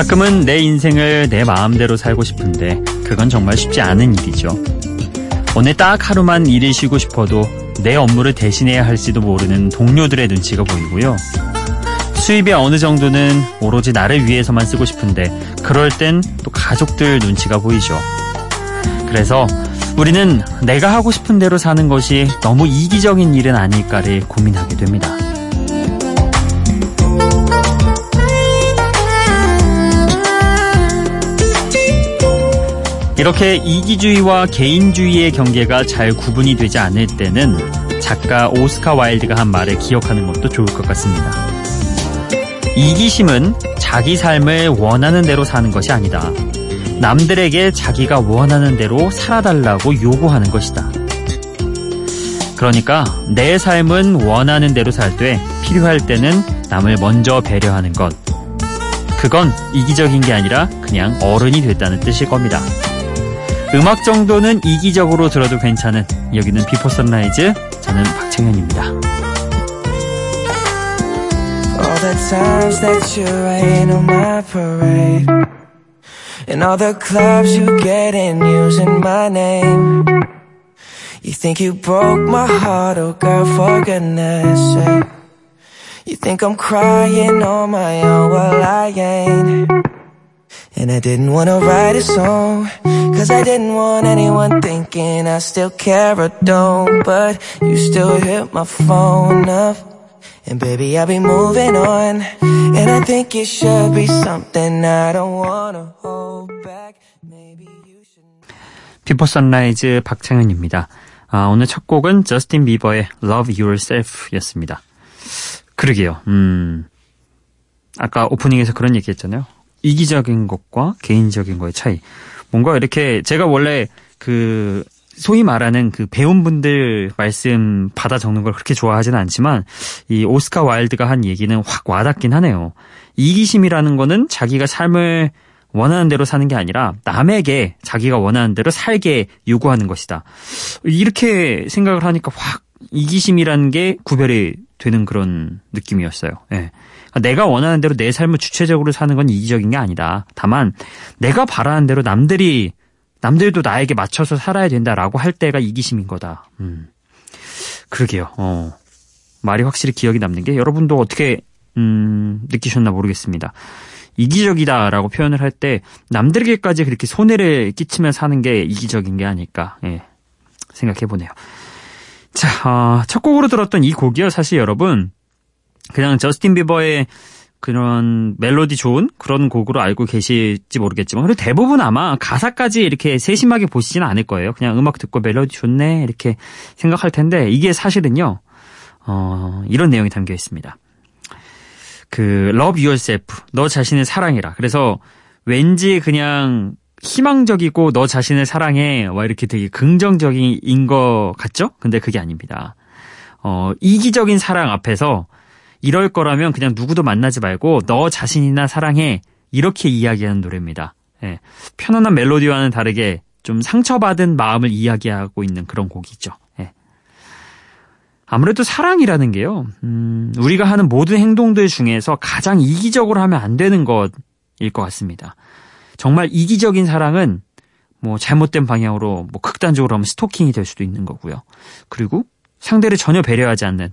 가끔은 내 인생을 내 마음대로 살고 싶은데 그건 정말 쉽지 않은 일이죠. 오늘 딱 하루만 일을 쉬고 싶어도 내 업무를 대신해야 할지도 모르는 동료들의 눈치가 보이고요. 수입이 어느 정도는 오로지 나를 위해서만 쓰고 싶은데 그럴 땐 또 가족들 눈치가 보이죠. 그래서 우리는 내가 하고 싶은 대로 사는 것이 너무 이기적인 일은 아닐까를 고민하게 됩니다. 이렇게 이기주의와 개인주의의 경계가 잘 구분이 되지 않을 때는 작가 오스카 와일드가 한 말을 기억하는 것도 좋을 것 같습니다. 이기심은 자기 삶을 원하는 대로 사는 것이 아니다. 남들에게 자기가 원하는 대로 살아달라고 요구하는 것이다. 그러니까 내 삶은 원하는 대로 살 때 필요할 때는 남을 먼저 배려하는 것. 그건 이기적인 게 아니라 그냥 어른이 됐다는 뜻일 겁니다. 음악 정도는 이기적으로 들어도 괜찮은 여기는 비포 선라이즈 저는 박창현입니다. All the times that you rain on my parade And all the clubs you get in using my name You think you broke my heart, oh girl, for goodness sake You think I'm crying on my own, well I ain't And I didn't wanna write a song Cause I didn't want anyone thinking I still care or don't But you still hit my phone up And baby I'll be moving on And I think it should be something I don't wanna hold back Maybe you should 비포 선라이즈 박창현입니다 아, 오늘 첫 곡은 저스틴 비버의 Love Yourself 였습니다 그러게요 음 아까 오프닝에서 그런 얘기 했잖아요 이기적인 것과 개인적인 거의 차이. 뭔가 이렇게 제가 원래 그 소위 말하는 그 배운 분들 말씀 받아 적는 걸 그렇게 좋아하지는 않지만 이 오스카 와일드가 한 얘기는 확 와닿긴 하네요. 이기심이라는 거는 자기가 삶을 원하는 대로 사는 게 아니라 남에게 자기가 원하는 대로 살게 요구하는 것이다. 이렇게 생각을 하니까 확 이기심이라는 게 구별이 되는 그런 느낌이었어요. 예. 내가 원하는 대로 내 삶을 주체적으로 사는 건 이기적인 게 아니다. 다만 내가 바라는 대로 남들이 남들도 나에게 맞춰서 살아야 된다라고 할 때가 이기심인 거다. 음. 그러게요. 어. 말이 확실히 기억이 남는 게 여러분도 어떻게 음, 느끼셨나 모르겠습니다. 이기적이다라고 표현을 할 때 남들에게까지 그렇게 손해를 끼치며 사는 게 이기적인 게 아닐까 예, 생각해 보네요. 자, 어, 첫 곡으로 들었던 이 곡이요. 사실 여러분 그냥 저스틴 비버의 그런 멜로디 좋은 그런 곡으로 알고 계실지 모르겠지만 그리고 대부분 아마 가사까지 이렇게 세심하게 보시지는 않을 거예요. 그냥 음악 듣고 멜로디 좋네 이렇게 생각할 텐데 이게 사실은요. 어, 이런 내용이 담겨 있습니다. 그 love yourself 너 자신을 사랑해라. 그래서 왠지 그냥 희망적이고 너 자신을 사랑해 와 이렇게 되게 긍정적인 것 같죠? 근데 그게 아닙니다. 어, 이기적인 사랑 앞에서 이럴 거라면 그냥 누구도 만나지 말고 너 자신이나 사랑해 이렇게 이야기하는 노래입니다. 예, 편안한 멜로디와는 다르게 좀 상처받은 마음을 이야기하고 있는 그런 곡이죠. 예. 아무래도 사랑이라는 게요, 음, 우리가 하는 모든 행동들 중에서 가장 이기적으로 하면 안 되는 것일 것 같습니다. 정말 이기적인 사랑은 뭐 잘못된 방향으로 뭐 극단적으로 하면 스토킹이 될 수도 있는 거고요. 그리고 상대를 전혀 배려하지 않는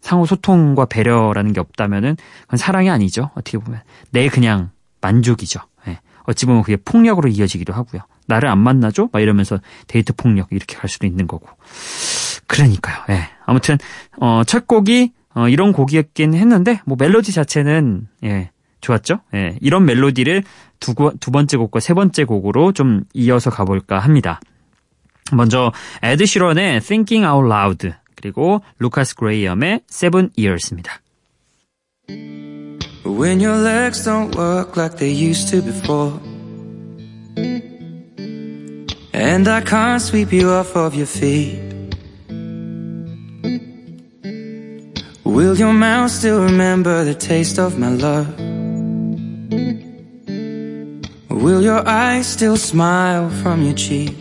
상호 소통과 배려라는 게 없다면은 그건 사랑이 아니죠. 어떻게 보면 내 그냥 만족이죠. 예. 어찌 보면 그게 폭력으로 이어지기도 하고요. 나를 안 만나줘? 막 이러면서 데이트 폭력 이렇게 갈 수도 있는 거고. 그러니까요. 예. 아무튼 어, 첫 곡이 어, 이런 곡이었긴 했는데 뭐 멜로디 자체는 예, 좋았죠. 예. 이런 멜로디를 두, 두 번째 곡과 세 번째 곡으로 좀 이어서 가볼까 합니다. 먼저 에드 시런의 Thinking Out Loud 그리고 루카스 그레이엄의 Seven Years입니다. When your legs don't work like they used to before And I can't sweep you off of your feet Will your mouth still remember the taste of my love? Will your eyes still smile from your cheeks?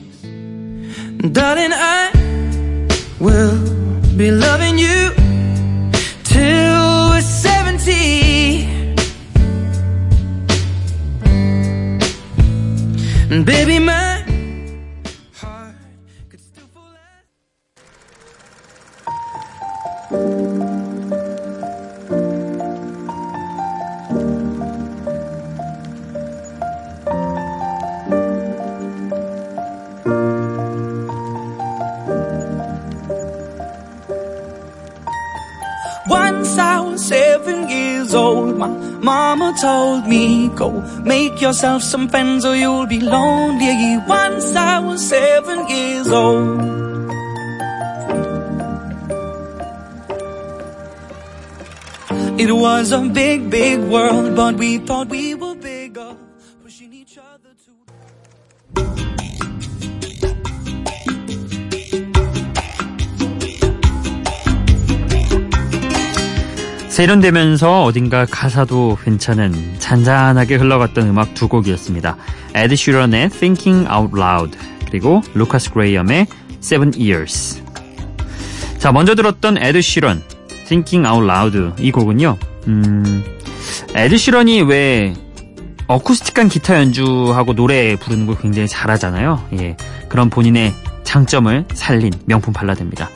Darling, I will be loving you till we're told me, go make yourself some friends or you'll be lonely. Once I was seven years old. It was a big, big world, but we thought we were 세련되면서 어딘가 가사도 괜찮은 잔잔하게 흘러갔던 음악 두 곡이었습니다. 에드 시런의 Thinking Out Loud 그리고 루카스 그레이엄의 Seven Years. 자 먼저 들었던 에드 시런 Thinking Out Loud 이 곡은요. 음, 에드 시런이 왜 어쿠스틱한 기타 연주하고 노래 부르는 걸 굉장히 잘하잖아요. 예, 그런 본인의 장점을 살린 명품 발라드입니다.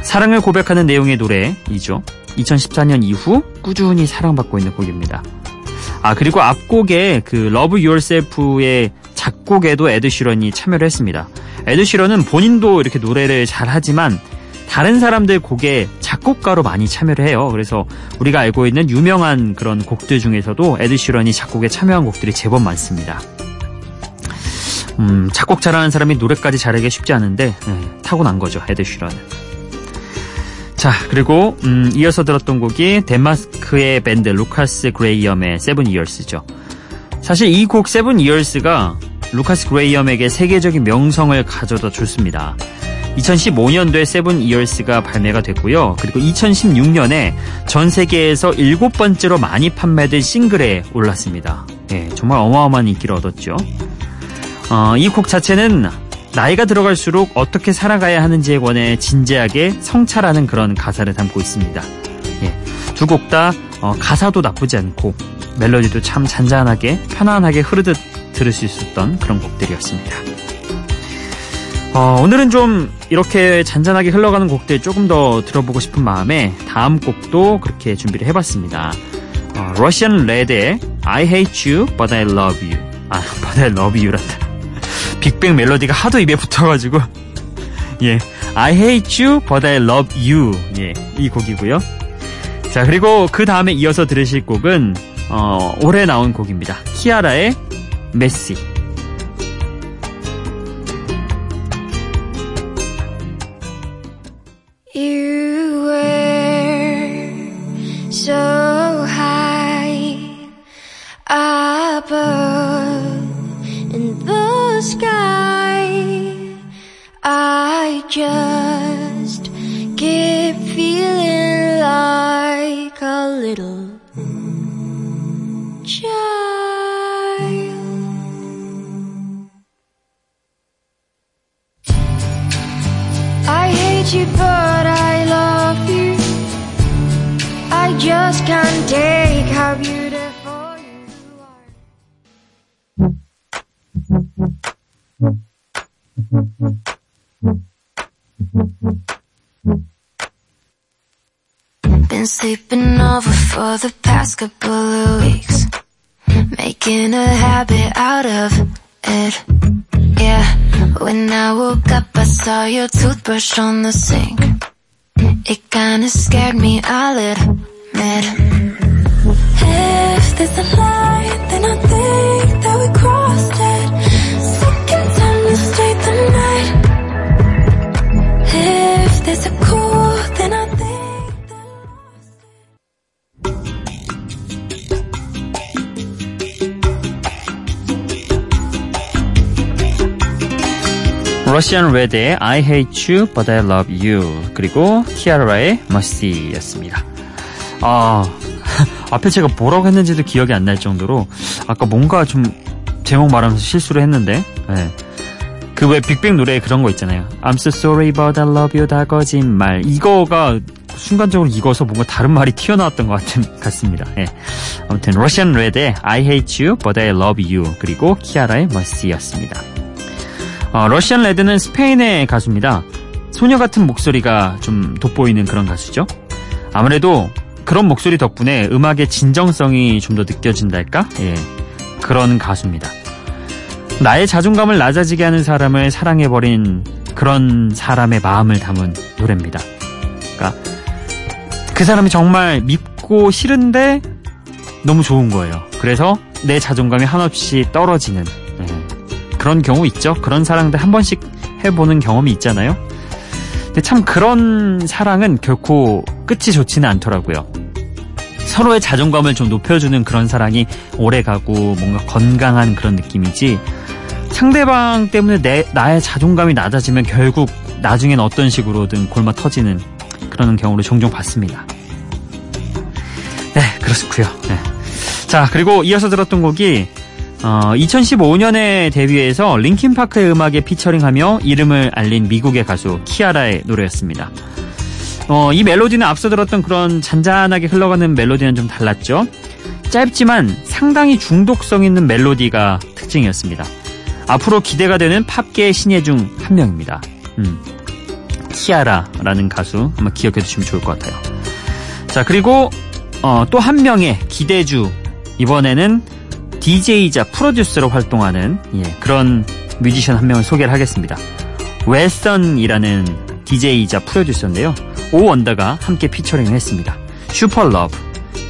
사랑을 고백하는 내용의 노래이죠. 2014년 이후 꾸준히 사랑받고 있는 곡입니다. 아, 그리고 앞곡에 그 Love Yourself의 작곡에도 에드 시런이 참여를 했습니다. 에드 시런은 본인도 이렇게 노래를 잘 하지만 다른 사람들 곡에 작곡가로 많이 참여를 해요. 그래서 우리가 알고 있는 유명한 그런 곡들 중에서도 에드 시런이 작곡에 참여한 곡들이 제법 많습니다. 음, 작곡 잘하는 사람이 노래까지 잘하기가 쉽지 않은데 네, 타고난 거죠. 에드 시런은. 자, 그리고 음, 이어서 들었던 곡이 덴마크의 밴드 루카스 그레이엄의 Seven Years죠. 사실 이 곡 Seven Years가 루카스 그레이엄에게 세계적인 명성을 가져다 줬습니다. 2015년도에 Seven Years가 발매가 됐고요. 그리고 2016년에 전 세계에서 일곱 번째로 많이 판매된 싱글에 올랐습니다. 예, 정말 어마어마한 인기를 얻었죠. 어, 이 곡 자체는 나이가 들어갈수록 어떻게 살아가야 하는지에 관해 진지하게 성찰하는 그런 가사를 담고 있습니다. 예, 두 곡 다 어, 가사도 나쁘지 않고 멜로디도 참 잔잔하게 편안하게 흐르듯 들을 수 있었던 그런 곡들이었습니다. 어, 오늘은 좀 이렇게 잔잔하게 흘러가는 곡들 조금 더 들어보고 싶은 마음에 다음 곡도 그렇게 준비를 해봤습니다. 어, 러시안 레드의 I hate you but I love you. 아, but I love you란다. 빅뱅 멜로디가 하도 입에 붙어가지고 예, I hate you but I love you 예, 이 곡이고요. 자 그리고 그 다음에 이어서 들으실 곡은 어, 올해 나온 곡입니다. 키아라의 메시. Sleeping over for the past couple of weeks. Making a habit out of it. Yeah, when I woke up, I saw your toothbrush on the sink. It kinda scared me, I'll admit. If there's a line, 러시안 레드의 I hate you but I love you 그리고 키아라의 Mercy였습니다. 아 앞에 제가 뭐라고 했는지도 기억이 안 날 정도로 아까 뭔가 좀 제목 말하면서 실수를 했는데 그 왜 빅뱅 노래에 그런 거 있잖아요. I'm so sorry but I love you 다 거짓말 이거가 순간적으로 익어서 뭔가 다른 말이 튀어나왔던 것 같은 같습니다. 예. 아무튼 러시안 레드의 I hate you but I love you 그리고 키아라의 Mercy였습니다. 어, 러시안 레드는 스페인의 가수입니다. 소녀 같은 목소리가 좀 돋보이는 그런 가수죠. 아무래도 그런 목소리 덕분에 음악의 진정성이 좀 더 느껴진달까? 예. 그런 가수입니다. 나의 자존감을 낮아지게 하는 사람을 사랑해버린 그런 사람의 마음을 담은 노래입니다. 그러니까 그 사람이 정말 밉고 싫은데 너무 좋은 거예요. 그래서 내 자존감이 한없이 떨어지는 예. 그런 경우 있죠. 그런 사랑들 한 번씩 해보는 경험이 있잖아요. 근데 참 그런 사랑은 결코 끝이 좋지는 않더라고요. 서로의 자존감을 좀 높여주는 그런 사랑이 오래가고 뭔가 건강한 그런 느낌이지 상대방 때문에 내, 나의 자존감이 낮아지면 결국 나중엔 어떤 식으로든 골마 터지는 그런 경우를 종종 봤습니다. 네, 그렇고요. 네. 자, 그리고 이어서 들었던 곡이 어, 2015년에 데뷔해서 링킨파크의 음악에 피처링하며 이름을 알린 미국의 가수 키아라의 노래였습니다. 어, 이 멜로디는 앞서 들었던 그런 잔잔하게 흘러가는 멜로디는 좀 달랐죠. 짧지만 상당히 중독성 있는 멜로디가 특징이었습니다. 앞으로 기대가 되는 팝계의 신예 중 한 명입니다. 음, 키아라라는 가수 한번 기억해 두시면 좋을 것 같아요. 자, 그리고 어, 또 한 명의 기대주 이번에는 DJ이자 프로듀서로 활동하는 예, 그런 뮤지션 한 명을 소개를 하겠습니다. 웨선이라는 DJ이자 프로듀서인데요. 오 원더가 함께 피처링을 했습니다. Superlove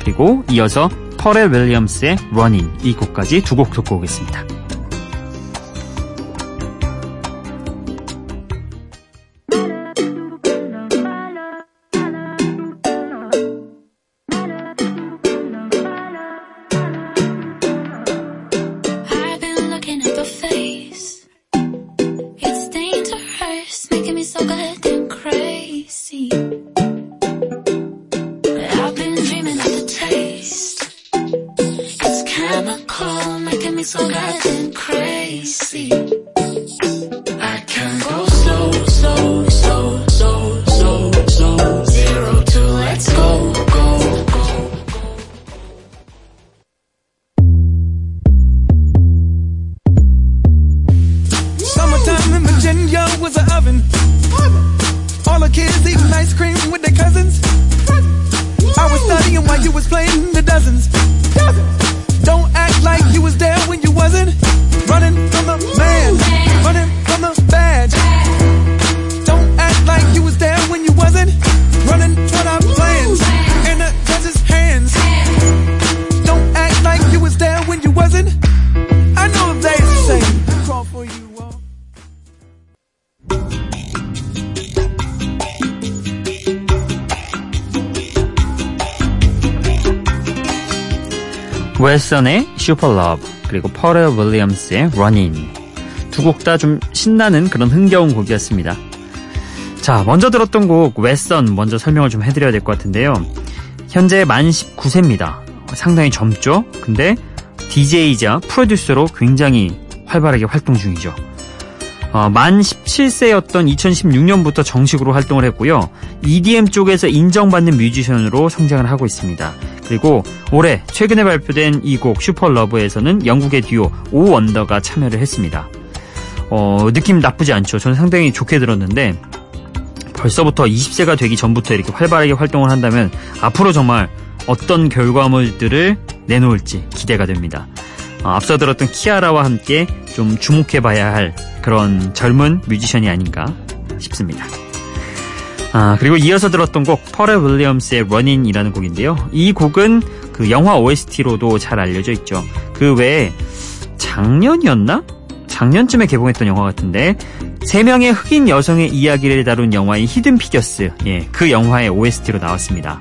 그리고 이어서 퍼렐 윌리엄스의 Running 이 곡까지 두 곡 듣고 오겠습니다. kids eating ice cream with their cousins. I was studying while you was playing the dozens. Don't act like you was there when you wasn't. Running from the man, running from the badge. Don't act like you was there when you wasn't. Running toward our plans and the judge's hands. Don't act like you was there when you wasn't. 웨슨의 Superlove 그리고 퍼렐 윌리엄스의 Running 두곡 다 좀 신나는 그런 흥겨운 곡이었습니다. 자 먼저 들었던 곡 웨선 먼저 설명을 좀 해드려야 될 것 같은데요. 현재 만 19세입니다. 상당히 젊죠? 근데 DJ이자 프로듀서로 굉장히 활발하게 활동 중이죠. 어, 만 17세였던 2016년부터 정식으로 활동을 했고요. EDM 쪽에서 인정받는 뮤지션으로 성장을 하고 있습니다. 그리고 올해 최근에 발표된 이 곡 슈퍼러브에서는 영국의 듀오 오원더가 참여를 했습니다. 어, 느낌 나쁘지 않죠. 저는 상당히 좋게 들었는데 벌써부터 20세가 되기 전부터 이렇게 활발하게 활동을 한다면 앞으로 정말 어떤 결과물들을 내놓을지 기대가 됩니다. 어, 앞서 들었던 키아라와 함께 좀 주목해봐야 할 그런 젊은 뮤지션이 아닌가 싶습니다. 아, 그리고 이어서 들었던 곡 퍼렐 윌리엄스의 Running이라는 곡인데요. 이 곡은 그 영화 OST로도 잘 알려져 있죠. 그 외에 작년이었나? 작년쯤에 개봉했던 영화 같은데 세 명의 흑인 여성의 이야기를 다룬 영화인 히든 피겨스, 예, 그 영화의 OST로 나왔습니다.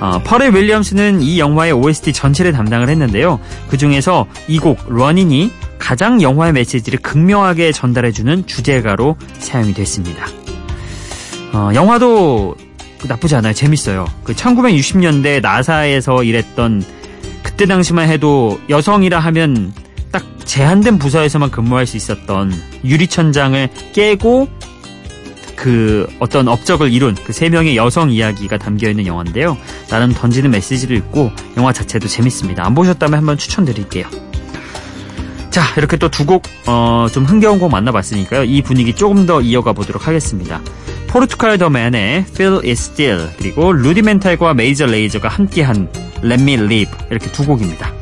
어, 퍼렐 윌리엄스는 이 영화의 OST 전체를 담당을 했는데요. 그 중에서 이곡 Running이 가장 영화의 메시지를 극명하게 전달해주는 주제가로 사용이 됐습니다. 어, 영화도 나쁘지 않아요. 재밌어요. 그 1960년대 나사에서 일했던 그때 당시만 해도 여성이라 하면 딱 제한된 부서에서만 근무할 수 있었던 유리천장을 깨고 그 어떤 업적을 이룬 그 세 명의 여성 이야기가 담겨 있는 영화인데요. 나름 던지는 메시지를 읽고 영화 자체도 재밌습니다. 안 보셨다면 한번 추천드릴게요. 자, 이렇게 또 두 곡, 어, 좀 흥겨운 곡 만나봤으니까요. 이 분위기 조금 더 이어가 보도록 하겠습니다. 포르투갈 더맨의 Feel It Still 그리고 루디멘탈과 메이저 레이저가 함께한 Let Me Live 이렇게 두 곡입니다.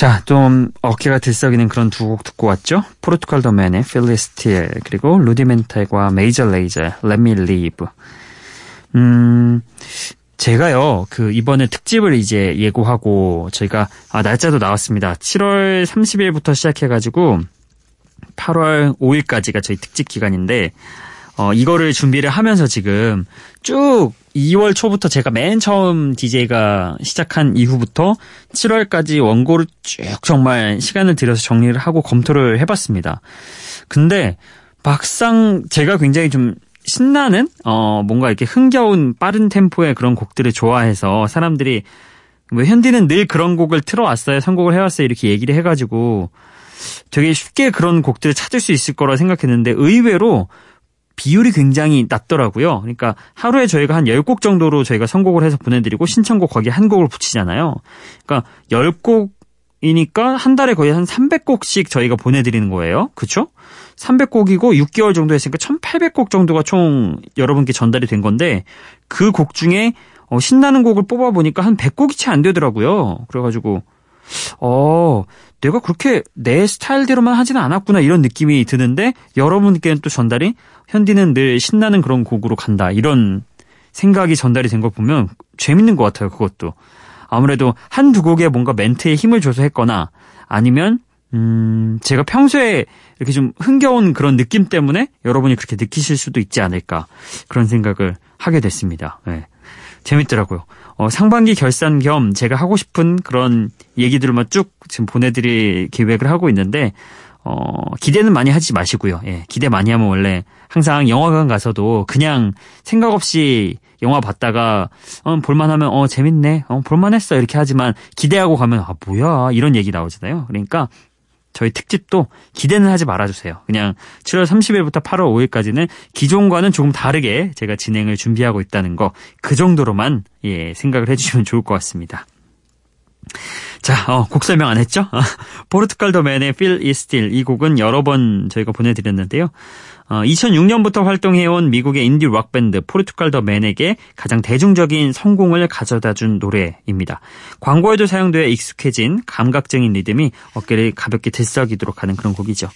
자, 좀 어깨가 들썩이는 그런 두 곡 듣고 왔죠? 포르투갈 더맨의 Still 그리고 루디멘탈과 메이저 레이저의 Let Me Live 음... 제가요, 그, 이번에 특집을 이제 예고하고, 저희가, 아, 날짜도 나왔습니다. 7월 30일부터 시작해가지고, 8월 5일까지가 저희 특집 기간인데, 어, 이거를 준비를 하면서 지금 쭉 2월 초부터 제가 맨 처음 DJ가 시작한 이후부터 7월까지 원고를 쭉 정말 시간을 들여서 정리를 하고 검토를 해봤습니다. 근데 막상 제가 굉장히 좀 신나는 어 뭔가 이렇게 흥겨운 빠른 템포의 그런 곡들을 좋아해서 사람들이 뭐 현디는 늘 그런 곡을 틀어왔어요 선곡을 해왔어요 이렇게 얘기를 해가지고 되게 쉽게 그런 곡들을 찾을 수 있을 거라 생각했는데 의외로 비율이 굉장히 낮더라고요. 그러니까 하루에 저희가 한 10곡 정도로 저희가 선곡을 해서 보내드리고 신청곡 거기에 한 곡을 붙이잖아요. 그러니까 10곡 이니까 한 달에 거의 한 300곡씩 저희가 보내드리는 거예요. 그쵸? 300곡이고 6개월 정도 했으니까 1800곡 정도가 총 여러분께 전달이 된 건데 그 곡 중에 어, 신나는 곡을 뽑아보니까 한 100곡이 채 안 되더라고요. 그래가지고 어, 내가 그렇게 내 스타일대로만 하지는 않았구나 이런 느낌이 드는데 여러분께는 또 전달이 현디는 늘 신나는 그런 곡으로 간다 이런 생각이 전달이 된 걸 보면 재밌는 것 같아요 그것도 아무래도 한두 곡에 뭔가 멘트에 힘을 줘서 했거나 아니면 음 제가 평소에 이렇게 좀 흥겨운 그런 느낌 때문에 여러분이 그렇게 느끼실 수도 있지 않을까 그런 생각을 하게 됐습니다. 네. 재밌더라고요. 어, 상반기 결산 겸 제가 하고 싶은 그런 얘기들만 쭉 지금 보내드릴 계획을 하고 있는데, 어, 기대는 많이 하지 마시고요. 예, 기대 많이 하면 원래 항상 영화관 가서도 그냥 생각 없이 영화 봤다가, 어, 볼만하면, 어, 재밌네, 어, 볼만했어. 이렇게 하지만 기대하고 가면, 아, 뭐야. 이런 얘기 나오잖아요. 그러니까 저희 특집도 기대는 하지 말아주세요. 그냥 7월 30일부터 8월 5일까지는 기존과는 조금 다르게 제가 진행을 준비하고 있다는 거 그 정도로만 예 생각을 해주시면 좋을 것 같습니다. 자, 어, 곡 설명 안 했죠? 포르투갈 더맨의 Feel It Still 이 곡은 여러 번 저희가 보내드렸는데요. 어, 2006년부터 활동해온 미국의 인디 락 밴드 포르투갈 더 맨에게 가장 대중적인 성공을 가져다 준 노래입니다. 광고에도 사용되어 익숙해진 감각적인 리듬이 어깨를 가볍게 들썩이도록 하는 그런 곡이죠.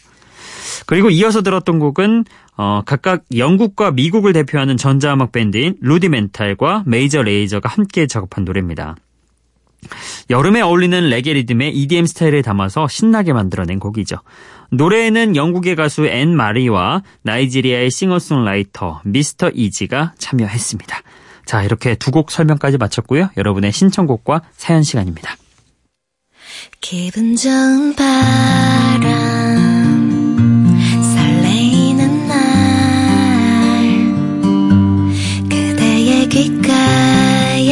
그리고 이어서 들었던 곡은 어, 각각 영국과 미국을 대표하는 전자음악 밴드인 루디멘탈과 메이저 레이저가 함께 작업한 노래입니다. 여름에 어울리는 레게 리듬의 EDM 스타일을 담아서 신나게 만들어낸 곡이죠. 노래에는 영국의 가수 앤 마리와 나이지리아의 싱어송라이터 미스터 이지가 참여했습니다. 자, 이렇게 두 곡 설명까지 마쳤고요. 여러분의 신청곡과 사연 시간입니다. 기분 좋은 바람 설레이는 날 그대의 귓가에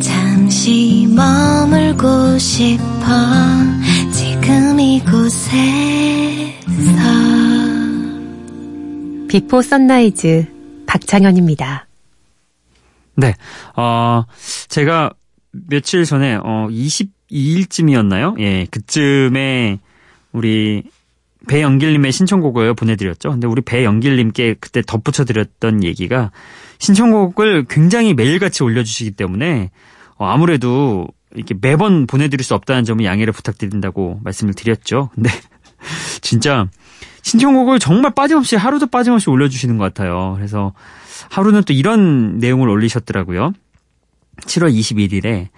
잠시 머물고 지금 이곳에서 비포 선라이즈 박창현입니다. 네, 어, 제가 며칠 전에, 어, 22일쯤이었나요? 예, 그쯤에 우리 배영길님의 신청곡을 보내드렸죠. 근데 우리 배영길님께 그때 덧붙여드렸던 얘기가 신청곡을 굉장히 매일같이 올려주시기 때문에 어, 아무래도 이렇게 매번 보내드릴 수 없다는 점은 양해를 부탁드린다고 말씀을 드렸죠. 근데 진짜 신청곡을 정말 빠짐없이 하루도 빠짐없이 올려주시는 것 같아요. 그래서 하루는 또 이런 내용을 올리셨더라고요. 7월 21일에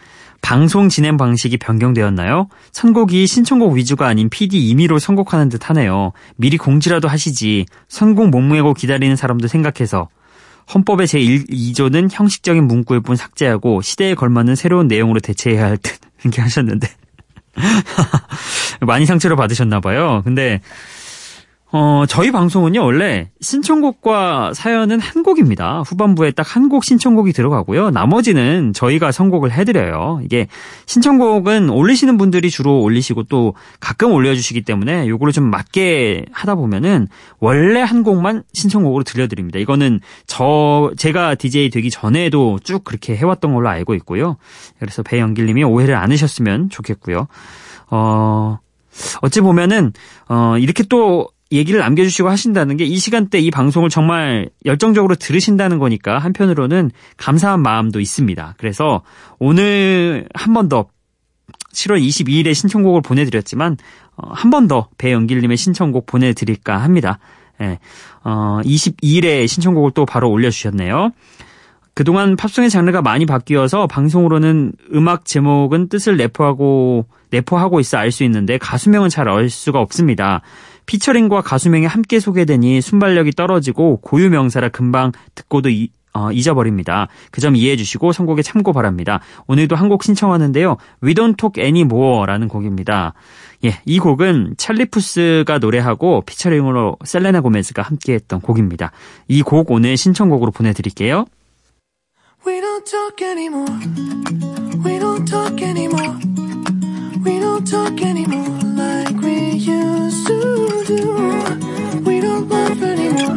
방송 진행 방식이 변경되었나요? 선곡이 신청곡 위주가 아닌 PD 임의로 선곡하는 듯 하네요. 미리 공지라도 하시지. 선곡 못 메고 기다리는 사람도 생각해서. 헌법의 제2조는 형식적인 문구일 뿐 삭제하고 시대에 걸맞는 새로운 내용으로 대체해야 할 듯. 이렇게 하셨는데. 많이 상처를 받으셨나 봐요. 근데 어, 저희 방송은요, 원래 신청곡과 사연은 한 곡입니다. 후반부에 딱 한 곡 신청곡이 들어가고요. 나머지는 저희가 선곡을 해드려요. 이게 신청곡은 올리시는 분들이 주로 올리시고 또 가끔 올려주시기 때문에 요거를 좀 맞게 하다 보면은 원래 한 곡만 신청곡으로 들려드립니다. 이거는 저, 제가 DJ 되기 전에도 쭉 그렇게 해왔던 걸로 알고 있고요. 그래서 배영길 님이 오해를 안 하셨으면 좋겠고요. 어, 어찌 보면은, 어, 이렇게 또 얘기를 남겨주시고 하신다는 게 이 시간대 이 방송을 정말 열정적으로 들으신다는 거니까 한편으로는 감사한 마음도 있습니다. 그래서 오늘 한 번 더 7월 22일에 신청곡을 보내드렸지만 어, 한번 더 배영길님의 신청곡 보내드릴까 합니다. 예, 어, 22일에 신청곡을 또 바로 올려주셨네요. 그동안 팝송의 장르가 많이 바뀌어서 방송으로는 음악 제목은 뜻을 내포하고 내포하고 있어 알 수 있는데 가수명은 잘 알 수가 없습니다. 피처링과 가수명이 함께 소개되니 순발력이 떨어지고 고유 명사라 금방 듣고도 이, 어, 잊어버립니다. 그 점 이해해 주시고 선곡에 참고 바랍니다. 오늘도 한 곡 신청하는데요. We Don't Talk Anymore라는 곡입니다. 예, 이 곡은 찰리 푸스가 노래하고 피처링으로 셀레나 고메즈가 함께했던 곡입니다. 이 곡 오늘 신청곡으로 보내드릴게요. We don't talk anymore. We don't talk anymore. We don't talk anymore like we used to do. We don't laugh anymore.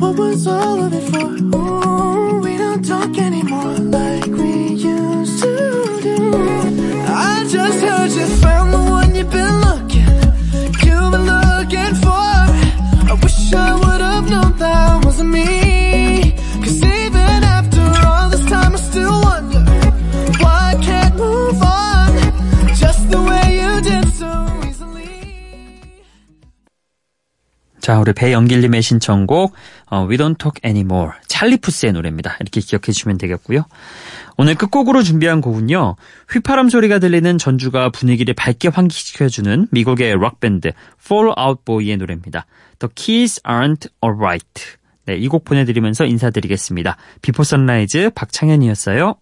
What was all of it 자, 우리 배영길님의 신청곡 어, We Don't Talk Anymore 찰리 푸스의 노래입니다. 이렇게 기억해 주시면 되겠고요. 오늘 끝곡으로 준비한 곡은요. 휘파람 소리가 들리는 전주가 분위기를 밝게 환기시켜주는 미국의 록밴드 Fall Out Boy의 노래입니다. The Kids Aren't Alright 네, 이 곡 보내드리면서 인사드리겠습니다. 비포 선라이즈 박창현이었어요.